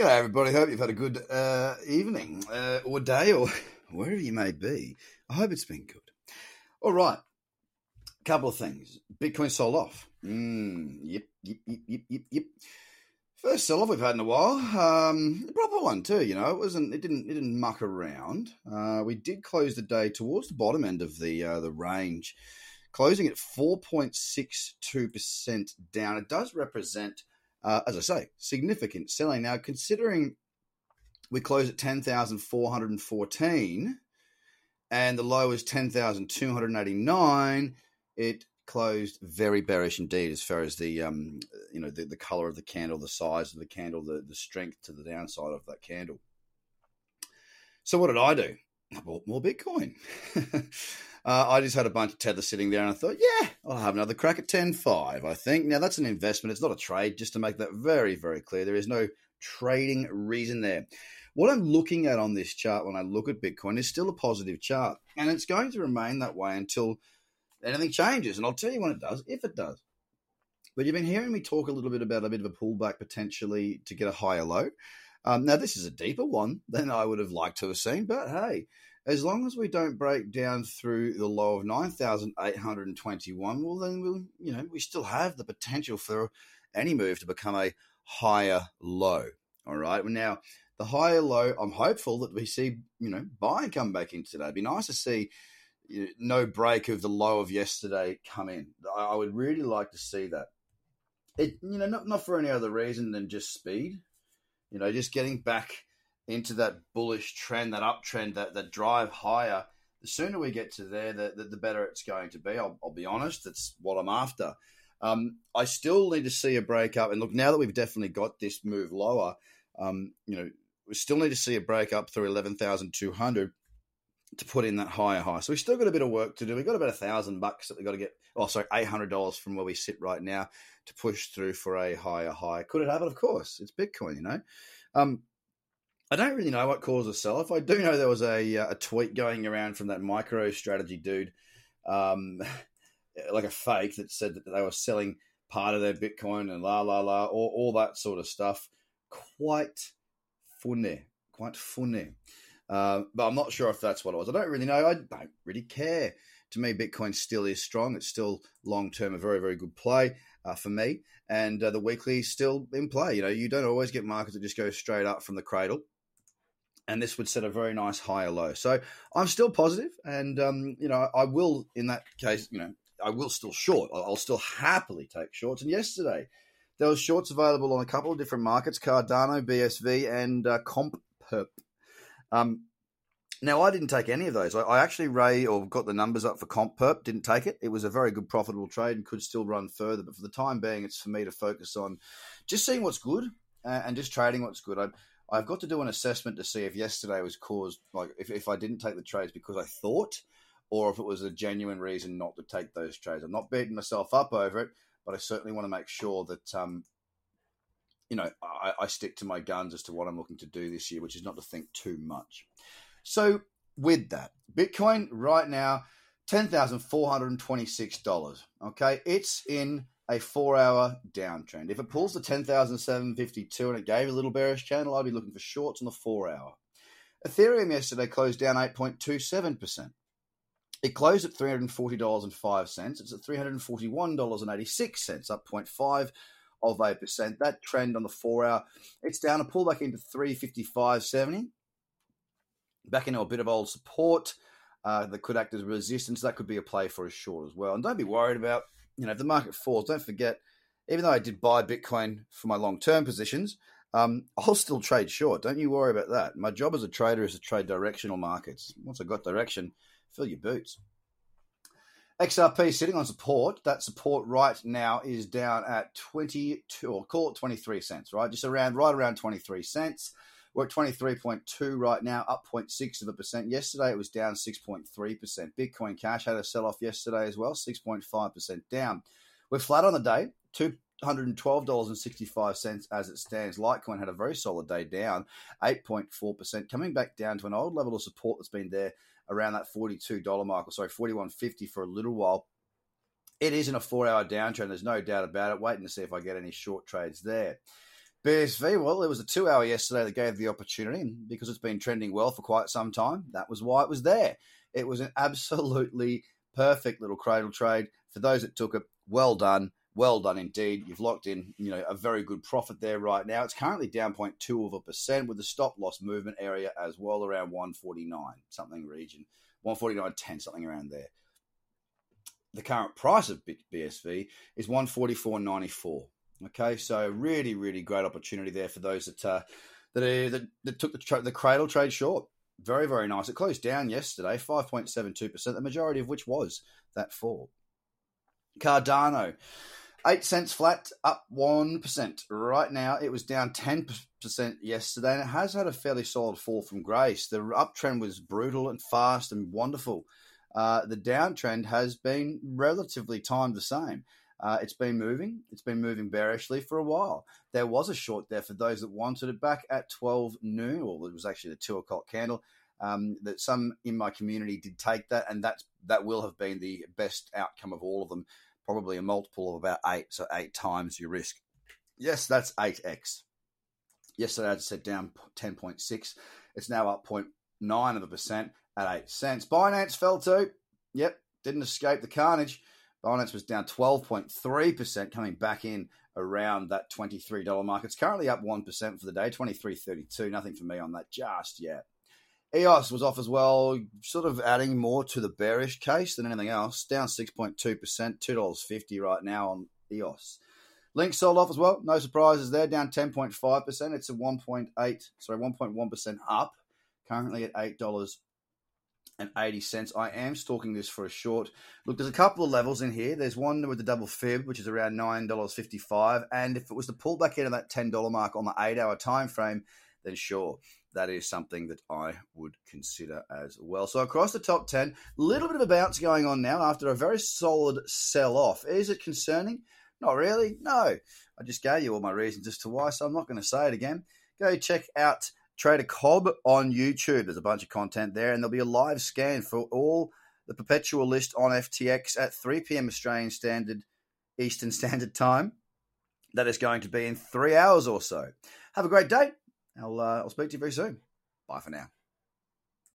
G'day, everybody. Hope you've had a good uh, evening uh, or day or wherever you may be. I hope it's been good. All right. Couple of things. Bitcoin sold off. Mm, yep, yep, yep, yep, yep. First sell off we've had in a while. Um, a proper one too. You know, it wasn't. It didn't. It didn't muck around. Uh, we did close the day towards the bottom end of the uh, the range, closing at four point six two percent down. It does represent uh, as I say, significant selling. Now, considering we close at 10,414 and the low is 10,289, it closed very bearish indeed as far as the um, you know the, the color of the candle, the size of the candle, the, the strength to the downside of that candle. So what did I do? I bought more Bitcoin. Uh, I just had a bunch of tether sitting there and I thought, yeah, I'll have another crack at 10.5, I think. Now, that's an investment. It's not a trade, just to make that very, very clear. There is no trading reason there. What I'm looking at on this chart when I look at Bitcoin is still a positive chart, and it's going to remain that way until anything changes. And I'll tell you when it does, if it does. But you've been hearing me talk a little bit about a bit of a pullback potentially to get a higher low. Um, now, this is a deeper one than I would have liked to have seen, but hey, as long as we don't break down through the low of 9,821, well, then we'll, you know, we still have the potential for any move to become a higher low. All right. Now, the higher low, I'm hopeful that we see, you know, buying come back in today. It'd be nice to see you know, no break of the low of yesterday come in. I would really like to see that. It, you know, not, not for any other reason than just speed. You know, just getting back into that bullish trend, that uptrend, that that drive higher, the sooner we get to there, the, the, the better it's going to be. I'll, I'll, be honest, that's what I'm after. Um, I still need to see a break up. And look, now that we've definitely got this move lower, um, you know, we still need to see a break up through 11,200 to put in that higher high. So we've still got a bit of work to do. We've got about a thousand bucks that we've got to get, oh, sorry, $800 from where we sit right now to push through for a higher high. Could it happen? Of course. It's Bitcoin, you know. Um, I don't really know what caused the sell off. I do know there was a uh, a tweet going around from that MicroStrategy dude, um, like a fake that said that they were selling part of their Bitcoin and la la la, all, all that sort of stuff. Quite funny, quite funny. Uh, but I'm not sure if that's what it was. I don't really know. I don't really care. To me, Bitcoin still is strong. It's still long term a very very good play uh, for me. And uh, the weekly is still in play. You know, you don't always get markets that just go straight up from the cradle and this would set a very nice higher low. So I'm still positive, and um, you know I will in that case, you know, I will still short. I'll still happily take shorts. And yesterday there was shorts available on a couple of different markets: Cardano, BSV, and uh, CompPerp. Um, now I didn't take any of those. I, I actually ray or got the numbers up for comp perp, Didn't take it. It was a very good profitable trade and could still run further. But for the time being, it's for me to focus on just seeing what's good uh, and just trading what's good. I, I've got to do an assessment to see if yesterday was caused, like if, if I didn't take the trades because I thought, or if it was a genuine reason not to take those trades. I'm not beating myself up over it, but I certainly want to make sure that, um, you know, I, I stick to my guns as to what I'm looking to do this year, which is not to think too much. So, with that, Bitcoin right now, $10,426. Okay, it's in a four hour downtrend. If it pulls to 10,752 and it gave a little bearish channel, I'd be looking for shorts on the four hour. Ethereum yesterday closed down 8.27%. It closed at $340.05. It's at $341.86, up 0.5 of 8%. That trend on the four hour, it's down a pullback into 355.70. Back into a bit of old support uh, that could act as resistance. That could be a play for a short as well. And don't be worried about you know, if the market falls, don't forget, even though I did buy Bitcoin for my long term positions, um, I'll still trade short. Don't you worry about that. My job as a trader is to trade directional markets. Once I got direction, fill your boots. XRP sitting on support. That support right now is down at 22, or call it 23 cents, right? Just around, right around 23 cents. We're at 23.2 right now, up 0.6 of a percent. Yesterday it was down 6.3%. Bitcoin Cash had a sell off yesterday as well, 6.5% down. We're flat on the day, $212.65 as it stands. Litecoin had a very solid day down, 8.4%, coming back down to an old level of support that's been there around that $42 mark, or sorry, 41.50 for a little while. It is in a four hour downtrend, there's no doubt about it. Waiting to see if I get any short trades there. BSV, well, it was a two hour yesterday that gave the opportunity, because it's been trending well for quite some time, that was why it was there. It was an absolutely perfect little cradle trade. For those that took it, well done. Well done indeed. You've locked in, you know, a very good profit there right now. It's currently down 0.2 of a percent with the stop loss movement area as well around 149 something region, 149.10 something around there. The current price of BSV is 144.94. Okay, so really, really great opportunity there for those that uh, that, are, that, that took the tra- the cradle trade short. Very, very nice. It closed down yesterday, five point seven two percent. The majority of which was that fall. Cardano, eight cents flat, up one percent. Right now, it was down ten percent yesterday, and it has had a fairly solid fall from grace. The uptrend was brutal and fast and wonderful. Uh, the downtrend has been relatively timed the same. Uh, it's been moving. It's been moving bearishly for a while. There was a short there for those that wanted it back at 12 noon, or it was actually the two o'clock candle. Um, that some in my community did take that, and that's that will have been the best outcome of all of them. Probably a multiple of about eight, so eight times your risk. Yes, that's eight x. Yesterday I said down 10.6. It's now up 0.9 of a percent at eight cents. Binance fell too. Yep, didn't escape the carnage. Binance was down 12.3%, coming back in around that $23 mark. It's currently up 1% for the day, 23.32. Nothing for me on that just yet. EOS was off as well, sort of adding more to the bearish case than anything else. Down 6.2%, $2.50 right now on EOS. Link sold off as well. No surprises there, down 10.5%. It's a 1.8, sorry, 1.1% up, currently at $8 and 80 cents. I am stalking this for a short. Look, there's a couple of levels in here. There's one with the double fib, which is around $9.55. And if it was to pull back into that $10 mark on the eight hour time frame, then sure, that is something that I would consider as well. So across the top 10, a little bit of a bounce going on now after a very solid sell off. Is it concerning? Not really. No. I just gave you all my reasons as to why, so I'm not going to say it again. Go check out Trader Cobb on YouTube. There's a bunch of content there, and there'll be a live scan for all the perpetual list on FTX at 3 p.m. Australian Standard Eastern Standard Time. That is going to be in three hours or so. Have a great day. I'll, uh, I'll speak to you very soon. Bye for now.